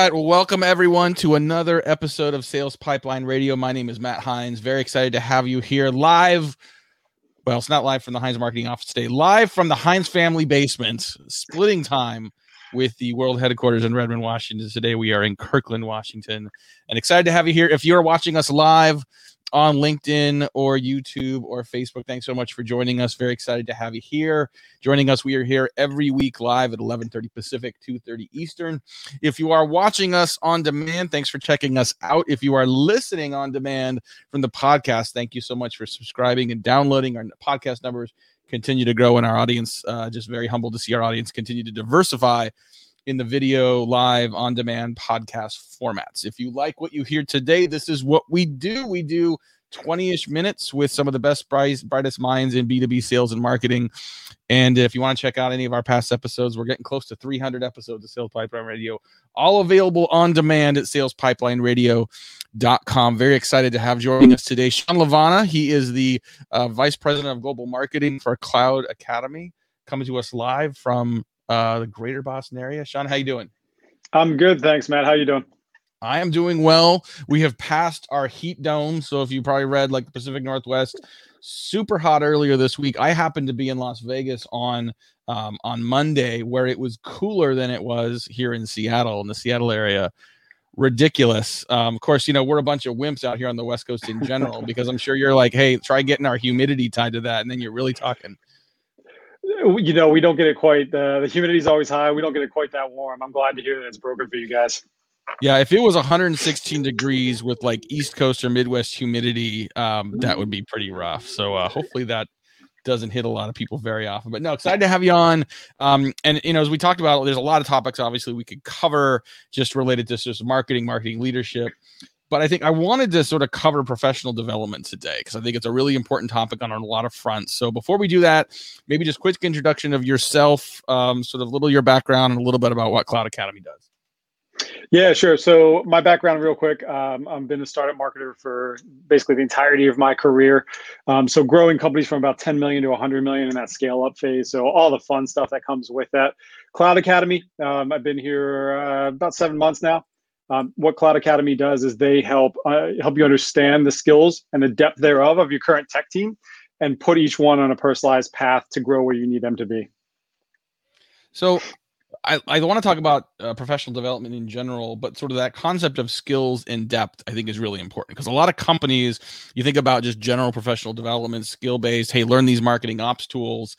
Right. Well, welcome everyone to another episode of Sales Pipeline Radio. My name is Matt Heinz. Very excited to have you here live. Well, it's not live from the Heinz marketing office today, live from the Heinz family basement, splitting time with the world headquarters in Redmond, Washington. Today we are in Kirkland, Washington, and excited to have you here. If you're watching us live, on LinkedIn or YouTube or Facebook. Thanks so much for joining us. Very excited to have you here. Joining us, we are here every week live at 11:30 Pacific, 2:30 Eastern. If you are watching us on demand, thanks for checking us out. If you are listening on demand from the podcast, thank you so much for subscribing and downloading. Our podcast numbers continue to grow, and our audience uh, just very humbled to see our audience continue to diversify in the video, live, on demand podcast formats. If you like what you hear today, this is what we do. We do 20 ish minutes with some of the best, brightest minds in B2B sales and marketing. And if you want to check out any of our past episodes, we're getting close to 300 episodes of Sales Pipeline Radio, all available on demand at salespipelineradio.com. Very excited to have joining us today Sean Lavana. He is the uh, Vice President of Global Marketing for Cloud Academy, coming to us live from uh, the greater Boston area. Sean, how you doing? I'm good, thanks, Matt. How you doing? I am doing well. We have passed our heat dome. So if you probably read like the Pacific Northwest, super hot earlier this week. I happened to be in Las Vegas on um, on Monday, where it was cooler than it was here in Seattle, in the Seattle area. Ridiculous. Um, of course, you know we're a bunch of wimps out here on the West Coast in general, because I'm sure you're like, hey, try getting our humidity tied to that, and then you're really talking you know, we don't get it quite. Uh, the humidity is always high. We don't get it quite that warm. I'm glad to hear that it's broken for you guys. Yeah, if it was 116 degrees with like East Coast or Midwest humidity, um, that would be pretty rough. So uh, hopefully that doesn't hit a lot of people very often. But no, excited to have you on. Um, and you know, as we talked about, there's a lot of topics obviously we could cover just related to just marketing, marketing leadership but I think I wanted to sort of cover professional development today because I think it's a really important topic on a lot of fronts. So before we do that, maybe just quick introduction of yourself, um, sort of a little your background, and a little bit about what Cloud Academy does. Yeah, sure. So my background, real quick, um, I've been a startup marketer for basically the entirety of my career. Um, so growing companies from about 10 million to 100 million in that scale up phase. So all the fun stuff that comes with that. Cloud Academy, um, I've been here uh, about seven months now. Um, what Cloud Academy does is they help uh, help you understand the skills and the depth thereof of your current tech team, and put each one on a personalized path to grow where you need them to be. So, I, I want to talk about uh, professional development in general, but sort of that concept of skills in depth, I think, is really important because a lot of companies, you think about just general professional development, skill based, hey, learn these marketing ops tools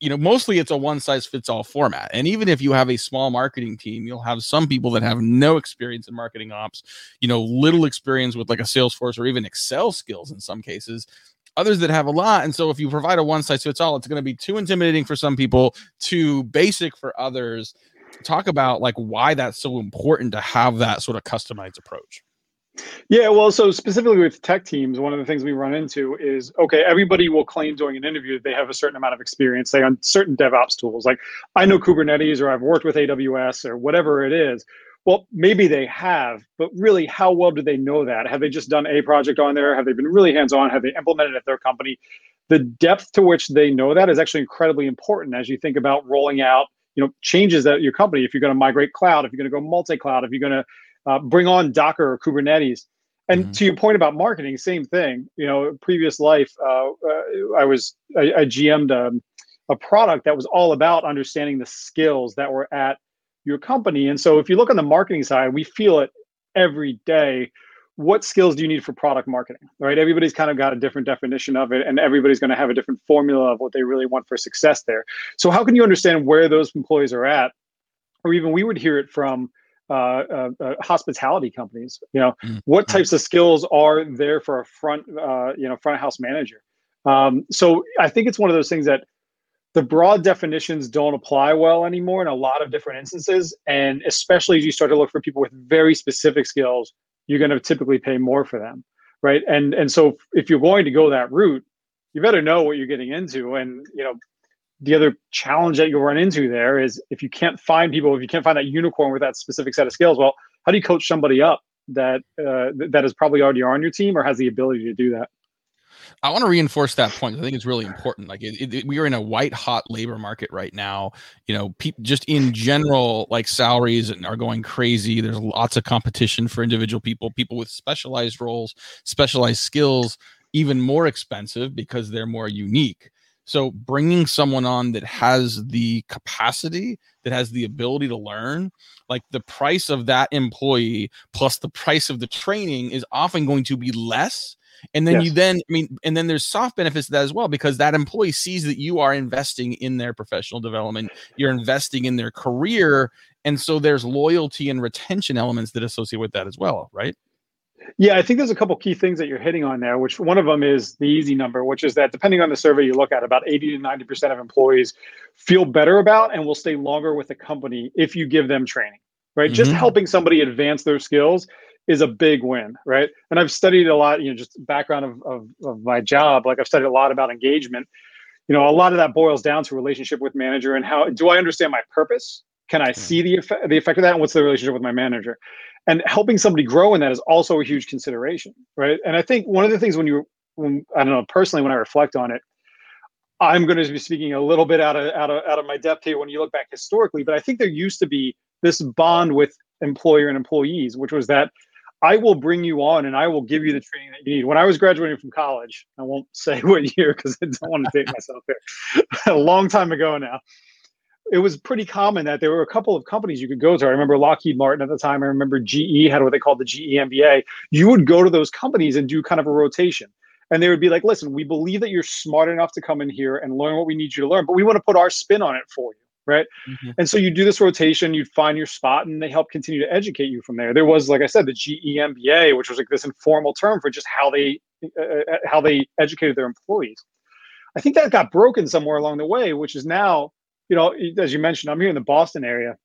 you know, mostly it's a one size fits all format. And even if you have a small marketing team, you'll have some people that have no experience in marketing ops, you know, little experience with like a Salesforce or even Excel skills in some cases. Others that have a lot. And so if you provide a one size fits all, it's going to be too intimidating for some people, too basic for others. Talk about like why that's so important to have that sort of customized approach. Yeah, well, so specifically with tech teams, one of the things we run into is okay, everybody will claim during an interview that they have a certain amount of experience, say on certain DevOps tools. Like I know Kubernetes or I've worked with AWS or whatever it is. Well, maybe they have, but really, how well do they know that? Have they just done a project on there? Have they been really hands on? Have they implemented at their company? The depth to which they know that is actually incredibly important as you think about rolling out you know changes at your company if you're going to migrate cloud if you're going to go multi-cloud if you're going to uh, bring on Docker or Kubernetes. And mm-hmm. to your point about marketing, same thing. You know, previous life, uh, uh, I was I, I GM'd um, a product that was all about understanding the skills that were at your company. And so, if you look on the marketing side, we feel it every day. What skills do you need for product marketing? Right? Everybody's kind of got a different definition of it, and everybody's going to have a different formula of what they really want for success there. So, how can you understand where those employees are at? Or even we would hear it from uh, uh, uh, hospitality companies. You know, mm-hmm. what types of skills are there for a front, uh, you know, front house manager? Um, so I think it's one of those things that the broad definitions don't apply well anymore in a lot of different instances, and especially as you start to look for people with very specific skills, you're going to typically pay more for them, right? And and so if you're going to go that route, you better know what you're getting into, and you know the other challenge that you'll run into there is if you can't find people, if you can't find that unicorn with that specific set of skills, well, how do you coach somebody up that uh, that is probably already on your team or has the ability to do that? I want to reinforce that point. I think it's really important. Like it, it, we are in a white hot labor market right now. You know, pe- just in general, like salaries are going crazy. There's lots of competition for individual people. People with specialized roles, specialized skills, even more expensive because they're more unique. So bringing someone on that has the capacity, that has the ability to learn, like the price of that employee plus the price of the training is often going to be less and then yes. you then, I mean, and then there's soft benefits to that as well because that employee sees that you are investing in their professional development, you're investing in their career. And so there's loyalty and retention elements that associate with that as well, right? Yeah, I think there's a couple key things that you're hitting on there, which one of them is the easy number, which is that depending on the survey you look at, about 80 to 90% of employees feel better about and will stay longer with the company if you give them training, right? Mm-hmm. Just helping somebody advance their skills is a big win, right? And I've studied a lot, you know, just background of, of, of my job. Like I've studied a lot about engagement. You know, a lot of that boils down to relationship with manager and how do I understand my purpose? Can I see the effect, the effect of that? And what's the relationship with my manager? And helping somebody grow in that is also a huge consideration, right? And I think one of the things when you, when I don't know, personally, when I reflect on it, I'm going to be speaking a little bit out of out of out of my depth here when you look back historically, but I think there used to be this bond with employer and employees, which was that I will bring you on and I will give you the training that you need. When I was graduating from college, I won't say what year because I don't want to date myself here, a long time ago now. It was pretty common that there were a couple of companies you could go to. I remember Lockheed Martin at the time. I remember GE had what they called the GE MBA. You would go to those companies and do kind of a rotation. And they would be like, listen, we believe that you're smart enough to come in here and learn what we need you to learn, but we want to put our spin on it for you right? Mm-hmm. And so you do this rotation, you'd find your spot, and they help continue to educate you from there. There was, like I said, the GE MBA, which was like this informal term for just how they uh, uh, how they educated their employees. I think that got broken somewhere along the way, which is now, you know, as you mentioned, I'm here in the Boston area.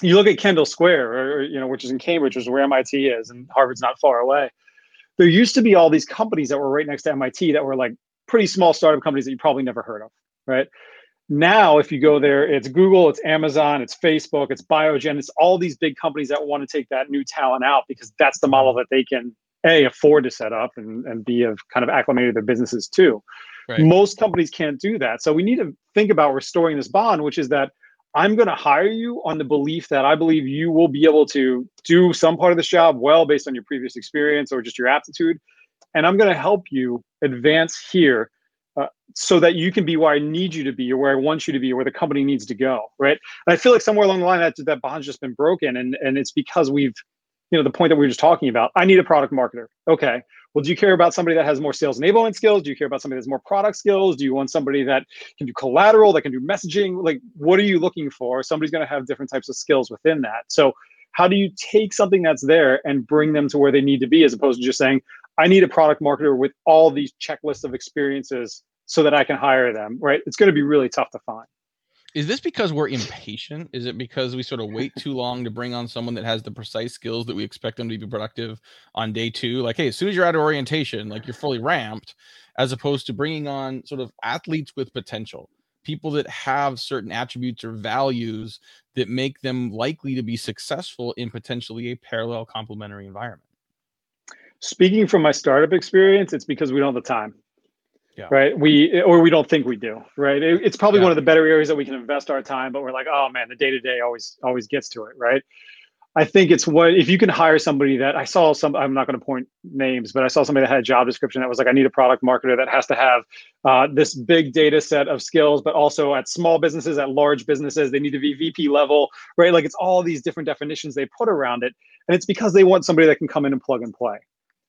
You look at Kendall Square, or you know, which is in Cambridge, which is where MIT is, and Harvard's not far away. There used to be all these companies that were right next to MIT that were like pretty small startup companies that you probably never heard of, right? Now, if you go there, it's Google, it's Amazon, it's Facebook, it's Biogen, it's all these big companies that want to take that new talent out because that's the model that they can a afford to set up and, and b have kind of acclimated their businesses to. Right. Most companies can't do that. So we need to think about restoring this bond, which is that I'm going to hire you on the belief that I believe you will be able to do some part of this job well based on your previous experience or just your aptitude. And I'm going to help you advance here uh, so that you can be where I need you to be or where I want you to be or where the company needs to go, right? And I feel like somewhere along the line that that bond's just been broken, and and it's because we've, you know, the point that we were just talking about. I need a product marketer. Okay. Well, do you care about somebody that has more sales enablement skills? Do you care about somebody that's more product skills? Do you want somebody that can do collateral, that can do messaging? Like, what are you looking for? Somebody's going to have different types of skills within that. So, how do you take something that's there and bring them to where they need to be, as opposed to just saying, I need a product marketer with all these checklists of experiences so that I can hire them, right? It's going to be really tough to find. Is this because we're impatient? Is it because we sort of wait too long to bring on someone that has the precise skills that we expect them to be productive on day two? Like, hey, as soon as you're out of orientation, like you're fully ramped, as opposed to bringing on sort of athletes with potential, people that have certain attributes or values that make them likely to be successful in potentially a parallel complementary environment. Speaking from my startup experience, it's because we don't have the time. Yeah. Right. We or we don't think we do. Right. It, it's probably yeah. one of the better areas that we can invest our time, but we're like, oh man, the day to day always always gets to it. Right. I think it's what if you can hire somebody that I saw some. I'm not going to point names, but I saw somebody that had a job description that was like, I need a product marketer that has to have uh, this big data set of skills, but also at small businesses, at large businesses, they need to be VP level, right? Like it's all these different definitions they put around it, and it's because they want somebody that can come in and plug and play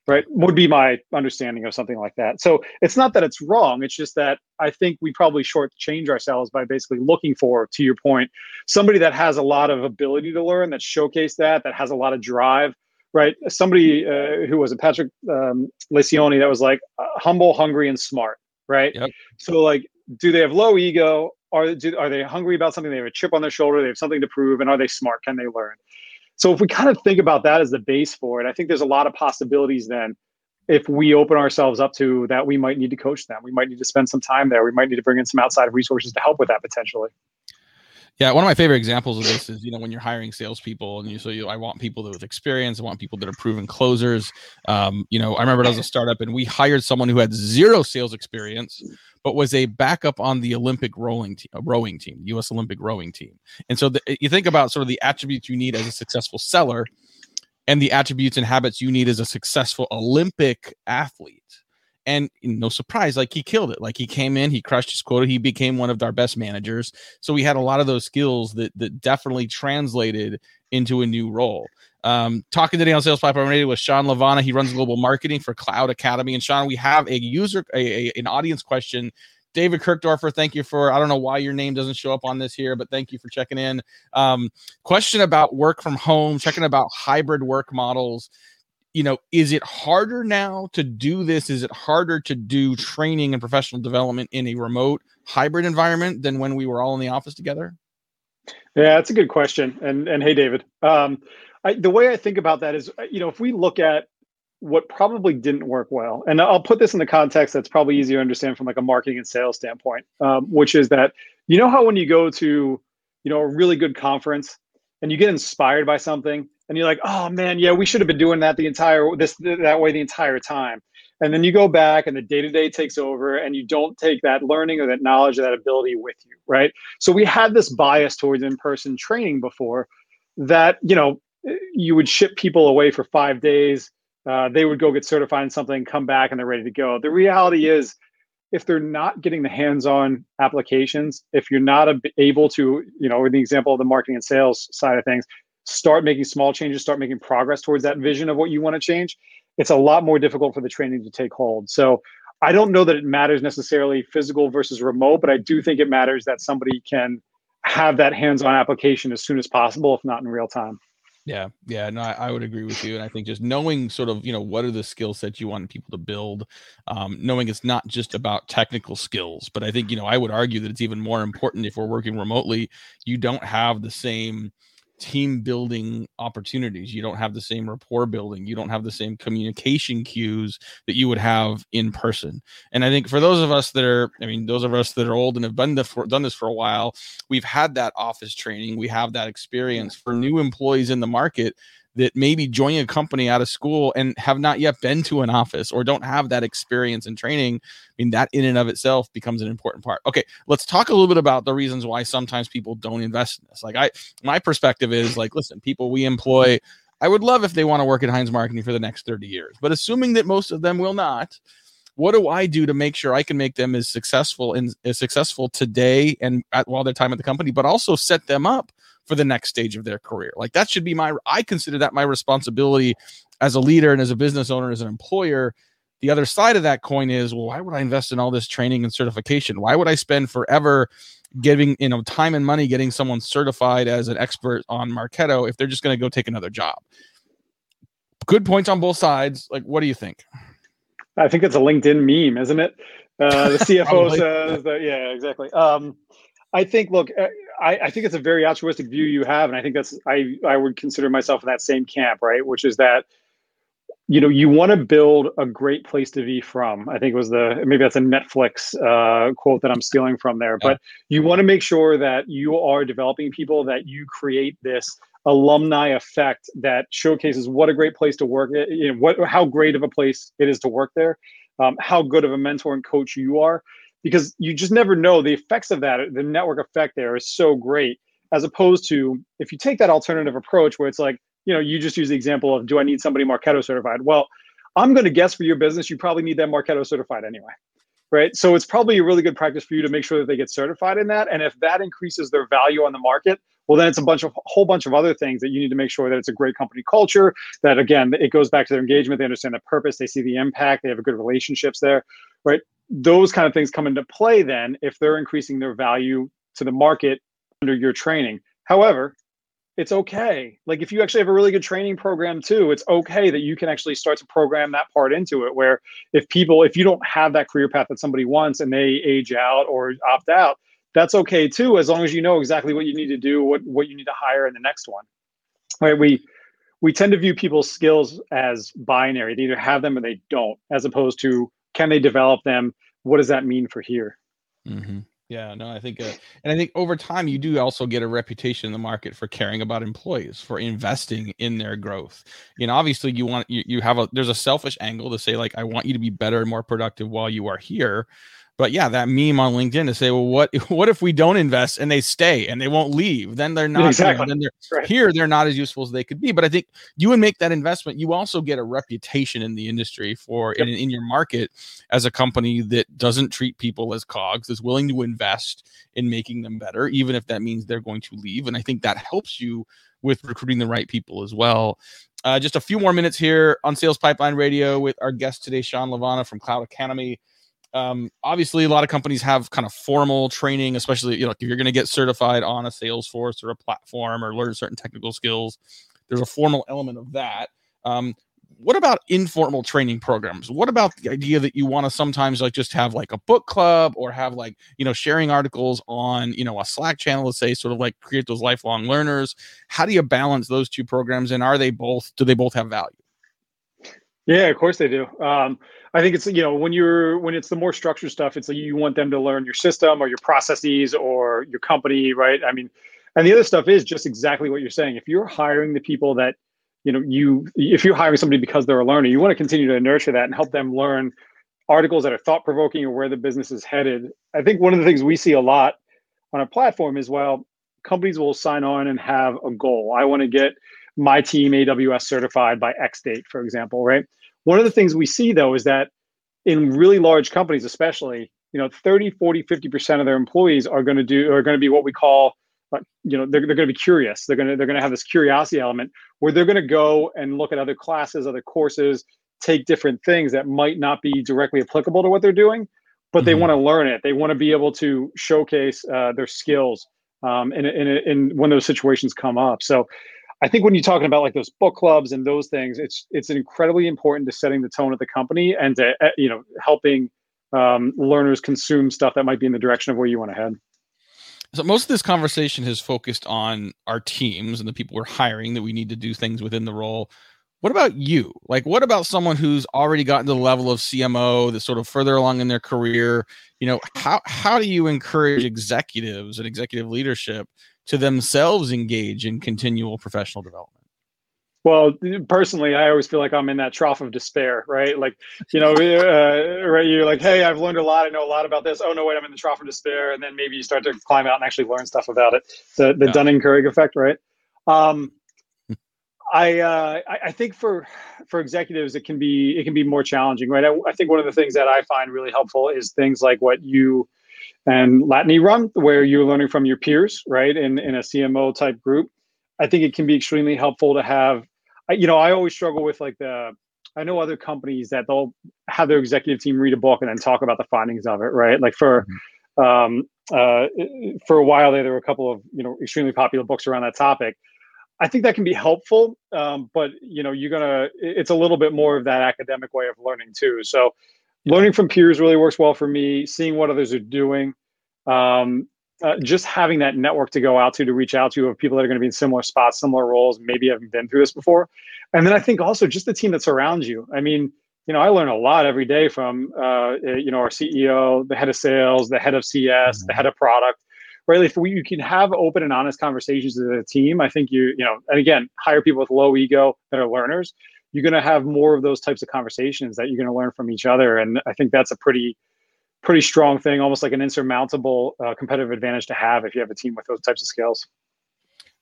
right would be my understanding of something like that. So it's not that it's wrong it's just that i think we probably shortchange ourselves by basically looking for to your point somebody that has a lot of ability to learn that showcase that that has a lot of drive right? Somebody uh, who was a patrick um, Lencioni that was like uh, humble hungry and smart right? Yep. so like do they have low ego? Are, do, are they hungry about something? They have a chip on their shoulder they have something to prove and are they smart? Can they learn so if we kind of think about that as the base for it, I think there's a lot of possibilities then if we open ourselves up to that we might need to coach them. We might need to spend some time there. We might need to bring in some outside resources to help with that potentially Yeah, one of my favorite examples of this is you know when you're hiring salespeople and you so you I want people with experience, I want people that are proven closers. Um, you know, I remember it a startup and we hired someone who had zero sales experience, but was a backup on the Olympic rolling team, rowing team, U.S. Olympic rowing team. And so the, you think about sort of the attributes you need as a successful seller, and the attributes and habits you need as a successful Olympic athlete and no surprise like he killed it. Like he came in he crushed his quota he became one of our best managers. So we had a lot of those skills that that definitely translated into a new role. Um, talking today on sales pipeline radio with sean lavana he runs global marketing for cloud academy. And sean we have a user a, a, an audience question. David Kirkdorfer, thank you for. I don't know why your name doesn't show up on this here, but thank you for checking in. Um, question about work from home, checking about hybrid work models you know, is it harder now to do this? Is it harder to do training and professional development in a remote hybrid environment than when we were all in the office together? Yeah, that's a good question. And and hey, David, um, I, the way I think about that is, you know, if we look at what probably didn't work well, and I'll put this in the context that's probably easier to understand from like a marketing and sales standpoint, um, which is that you know how when you go to, you know, a really good conference and you get inspired by something and you're like, oh man, yeah, we should have been doing that the entire this that way the entire time. And then you go back and the day to day takes over and you don't take that learning or that knowledge or that ability with you, right? So we had this bias towards in person training before that, you know, you would ship people away for five days. Uh, they would go get certified in something, come back, and they're ready to go. The reality is, if they're not getting the hands-on applications, if you're not able to, you know, in the example of the marketing and sales side of things, start making small changes, start making progress towards that vision of what you want to change, it's a lot more difficult for the training to take hold. So I don't know that it matters necessarily physical versus remote, but I do think it matters that somebody can have that hands-on application as soon as possible, if not in real time. Yeah, yeah, no, I, I, would agree with you, and I think just knowing sort of you know what are the skill sets you want people to build, um, knowing it's not just about technical skills, but I think you know I would argue that it's even more important if we're working remotely. You don't have the same team building opportunities. You don't have the same rapport building. You don't have the same communication cues that you would have in person. And I think for those of us that are, I mean, those of us that are old and have been for, done this for a while, we've had that office training. We have that experience. For new employees in the market, that maybe join a company out of school and have not yet been to an office or don't have that experience and training. I mean, that in and of itself becomes an important part. Okay, let's talk a little bit about the reasons why sometimes people don't invest in this. Like, I, my perspective is like, listen, people we employ, I would love if they want to work at Heinz Marketing for the next 30 years, but assuming that most of them will not, what do I do to make sure I can make them as successful and as successful today and at, while their time at the company, but also set them up for the next stage of their career. Like that should be my I consider that my responsibility as a leader and as a business owner as an employer. The other side of that coin is, well, why would I invest in all this training and certification? Why would I spend forever giving, you know, time and money getting someone certified as an expert on Marketo if they're just going to go take another job? Good points on both sides. Like, what do you think? I think it's a LinkedIn meme, isn't it? Uh, the CFO says that, yeah, exactly. Um, I think, look, uh, I, I, think it's a very altruistic view you have, and I think that's I I would consider myself in that same camp, right? Which is that you know you want to build a great place to be from. I think it was the maybe that's a Netflix uh, quote that I'm stealing from there, yeah. but you want to make sure that you are developing people that you create this alumni effect that showcases what a great place to work. You know, what how great of a place it is to work there, um, how good of a mentor and coach you are because you just never know the effects of that. The network effect there is so great, as opposed to if you take that alternative approach where it's like, you know, you just use the example of, do I need somebody Marketo certified? Well, I'm going to guess for your business, you probably need them Marketo certified anyway. Right. So it's probably a really good practice for you to make sure that they get certified in that. And if that increases their value on the market, well, then it's a bunch of whole bunch of other things that you need to make sure that it's a great company culture. That again, it goes back to their engagement. They understand the purpose. They see the impact. They have good relationships there. Right those kind of things come into play then if they're increasing their value to the market under your training. However, it's okay. Like if you actually have a really good training program too, it's okay that you can actually start to program that part into it. Where if people, if you don't have that career path that somebody wants and they age out or opt out, that's okay too, as long as you know exactly what you need to do, what what you need to hire in the next one. Right? We we tend to view people's skills as binary. They either have them or they don't, as opposed to can they develop them? What does that mean for here? Mm-hmm. Yeah, no, I think, uh, and I think over time you do also get a reputation in the market for caring about employees, for investing in their growth. You know, obviously you want you, you have a there's a selfish angle to say like I want you to be better and more productive while you are here, but yeah, that meme on LinkedIn to say, well, what what if we don't invest and they stay and they won't leave? Then they're not exactly. Then they're right. here, they're not as useful as they could be. But I think you would make that investment, you also get a reputation in the industry for yep. in, in your market as a company that doesn't treat people as cogs, is willing to invest in making them better, even if that means they're going to leave. And I think that helps you with recruiting the right people as well. Uh, just a few more minutes here on Sales Pipeline Radio with our guest today, Sean Lavana from Cloud Academy. Um, obviously, a lot of companies have kind of formal training, especially you know if you're going to get certified on a Salesforce or a platform or learn certain technical skills. There's a formal element of that. Um, what about informal training programs? What about the idea that you want to sometimes like just have like a book club or have like you know sharing articles on you know a Slack channel, let's say, sort of like create those lifelong learners? How do you balance those two programs, and are they both? Do they both have value? Yeah, of course they do. Um, I think it's you know when you're when it's the more structured stuff, it's like you want them to learn your system or your processes or your company, right? I mean, and the other stuff is just exactly what you're saying. If you're hiring the people that you know you if you're hiring somebody because they're a learner, you want to continue to nurture that and help them learn articles that are thought provoking or where the business is headed. I think one of the things we see a lot on our platform is well, companies will sign on and have a goal. I want to get my team AWS certified by X date, for example, right? One of the things we see though is that in really large companies, especially, you know, 30, 40, 50% of their employees are going to do, are going to be what we call, you know, they're, they're going to be curious. They're going to, they're going to have this curiosity element where they're going to go and look at other classes, other courses, take different things that might not be directly applicable to what they're doing, but mm-hmm. they want to learn it. They want to be able to showcase uh, their skills um, in, in, in when those situations come up. So I think when you're talking about like those book clubs and those things, it's it's incredibly important to setting the tone of the company and to uh, you know helping um, learners consume stuff that might be in the direction of where you want to head. So most of this conversation has focused on our teams and the people we're hiring that we need to do things within the role. What about you? Like, what about someone who's already gotten to the level of CMO that's sort of further along in their career? You know, how how do you encourage executives and executive leadership to themselves engage in continual professional development? Well, personally, I always feel like I'm in that trough of despair, right? Like, you know, uh, right? You're like, hey, I've learned a lot. I know a lot about this. Oh no, wait, I'm in the trough of despair, and then maybe you start to climb out and actually learn stuff about it. The the yeah. Dunning Kruger effect, right? Um, I uh, I think for for executives, it can be it can be more challenging, right? I, I think one of the things that I find really helpful is things like what you and Latany run, where you're learning from your peers, right? In in a CMO type group, I think it can be extremely helpful to have. You know, I always struggle with like the. I know other companies that they'll have their executive team read a book and then talk about the findings of it, right? Like for. Mm-hmm. Um, uh, for a while there, there were a couple of you know extremely popular books around that topic. I think that can be helpful, um, but you know, you're gonna. It's a little bit more of that academic way of learning too. So, learning from peers really works well for me seeing what others are doing um, uh, just having that network to go out to to reach out to of people that are going to be in similar spots similar roles maybe haven't been through this before. And then i think also just the team that surrounds you. I mean you know i learn a lot every day from uh, you know our ceo the head of sales the head of cs mm-hmm. the head of product right? If we, you can have open and honest conversations as a team i think you you know and again hire people with low ego that are learners you're going to have more of those types of conversations that you're going to learn from each other. And i think that's a pretty pretty strong thing almost like an insurmountable uh, competitive advantage to have if you have a team with those types of skills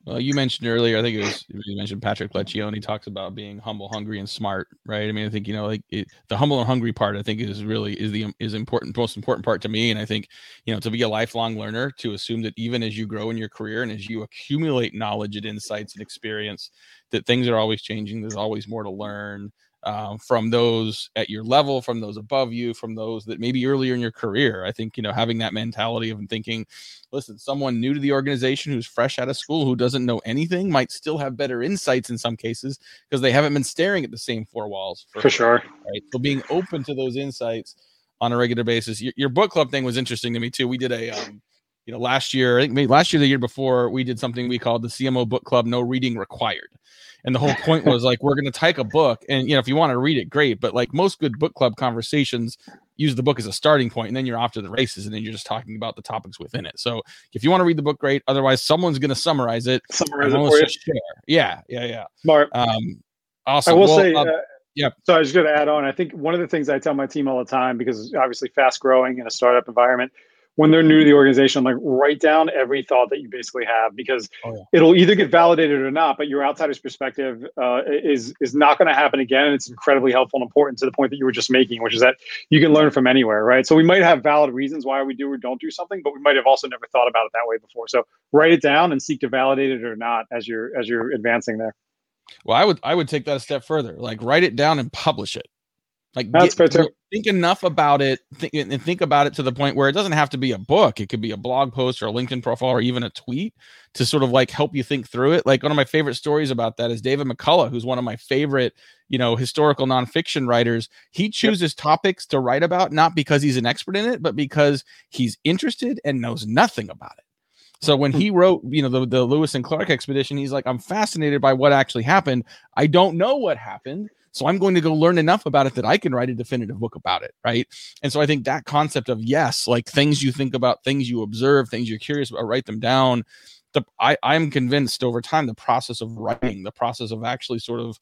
well, you mentioned earlier, I think it was you mentioned Patrick Lencioni talks about being humble, hungry, and smart, right? I mean, I think you know, like it, the humble and hungry part, I think is really is the is important, most important part to me. And I think you know, to be a lifelong learner, to assume that even as you grow in your career and as you accumulate knowledge and insights and experience, that things are always changing. There's always more to learn um, from those at your level, from those above you, from those that maybe earlier in your career. I think, you know, having that mentality of thinking, listen, someone new to the organization who's fresh out of school, who doesn't know anything, might still have better insights in some cases because they haven't been staring at the same four walls for, for sure. Right. So being open to those insights on a regular basis. Your, your, book club thing was interesting to me too. We did a, um, you know, last year, I think maybe last year, the year before, we did something we called the CMO Book Club No Reading Required. And the whole point was like, we're going to take a book, and you know, if you want to read it, great. But like most good book club conversations, use the book as a starting point, and then you're off to the races, and then you're just talking about the topics within it. So if you want to read the book, great. Otherwise, someone's going to summarize it. Summarize it for you. Share. Yeah, yeah, yeah. Smart. Um, awesome. I will Well, say, uh, uh, yeah. So I was going to add on. I think one of the things I tell my team all the time, because obviously fast growing in a startup environment, when they're new to the organization, like write down every thought that you basically have because Oh, yeah. it'll either get validated or not. But your outsider's perspective uh, is is not going to happen again, and it's incredibly helpful and important to the point that you were just making, which is that you can learn from anywhere, right? So we might have valid reasons why we do or don't do something, but we might have also never thought about it that way before. So write it down and seek to validate it or not as you're as you're advancing there. Well, I would I would take that a step further. Like write it down and publish it. Like That's fair, too. think enough about it think, and think about it to the point where it doesn't have to be a book. It could be a blog post or a LinkedIn profile or even a tweet to sort of like help you think through it. Like one of my favorite stories about that is David McCullough, who's one of my favorite, you know, historical nonfiction writers. He chooses topics to write about not because he's an expert in it, but because he's interested and knows nothing about it. So when hmm. he wrote, you know, the, the Lewis and Clark expedition, he's like, I'm fascinated by what actually happened. I don't know what happened. So I'm going to go learn enough about it that I can write a definitive book about it. Right. And so I think that concept of yes, like things you think about, things you observe, things you're curious about, write them down. The, I, I'm convinced over time the process of writing, the process of actually sort of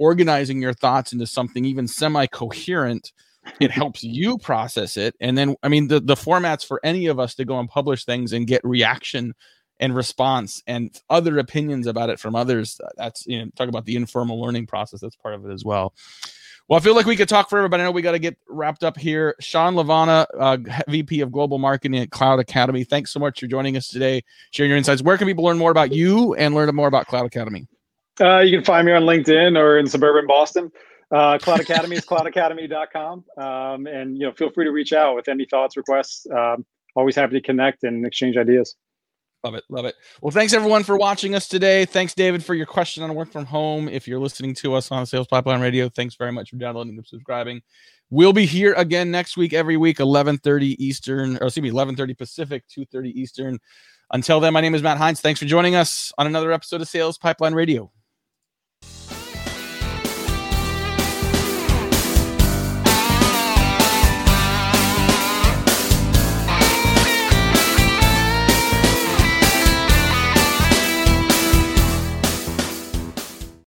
organizing your thoughts into something even semi-coherent it helps you process it and then i mean the, the formats for any of us to go and publish things and get reaction and response and other opinions about it from others that's you know talk about the informal learning process that's part of it as well well i feel like we could talk forever but i know we got to get wrapped up here sean lavana uh, vp of global marketing at cloud academy thanks so much for joining us today sharing your insights where can people learn more about you and learn more about cloud academy Uh, you can find me on LinkedIn or in suburban Boston. Uh, Cloud Academy is cloudacademy.com. Um, and, you know, feel free to reach out with any thoughts, requests. Um, always happy to connect and exchange ideas. Love it. Love it. Well, thanks everyone for watching us today. Thanks, David, for your question on work from home. If you're listening to us on Sales Pipeline Radio, thanks very much for downloading and subscribing. We'll be here again next week, every week, 11:30 Eastern, or excuse me, 11:30 Pacific, 2:30 Eastern. Until then, my name is Matt Heinz. Thanks for joining us on another episode of Sales Pipeline Radio.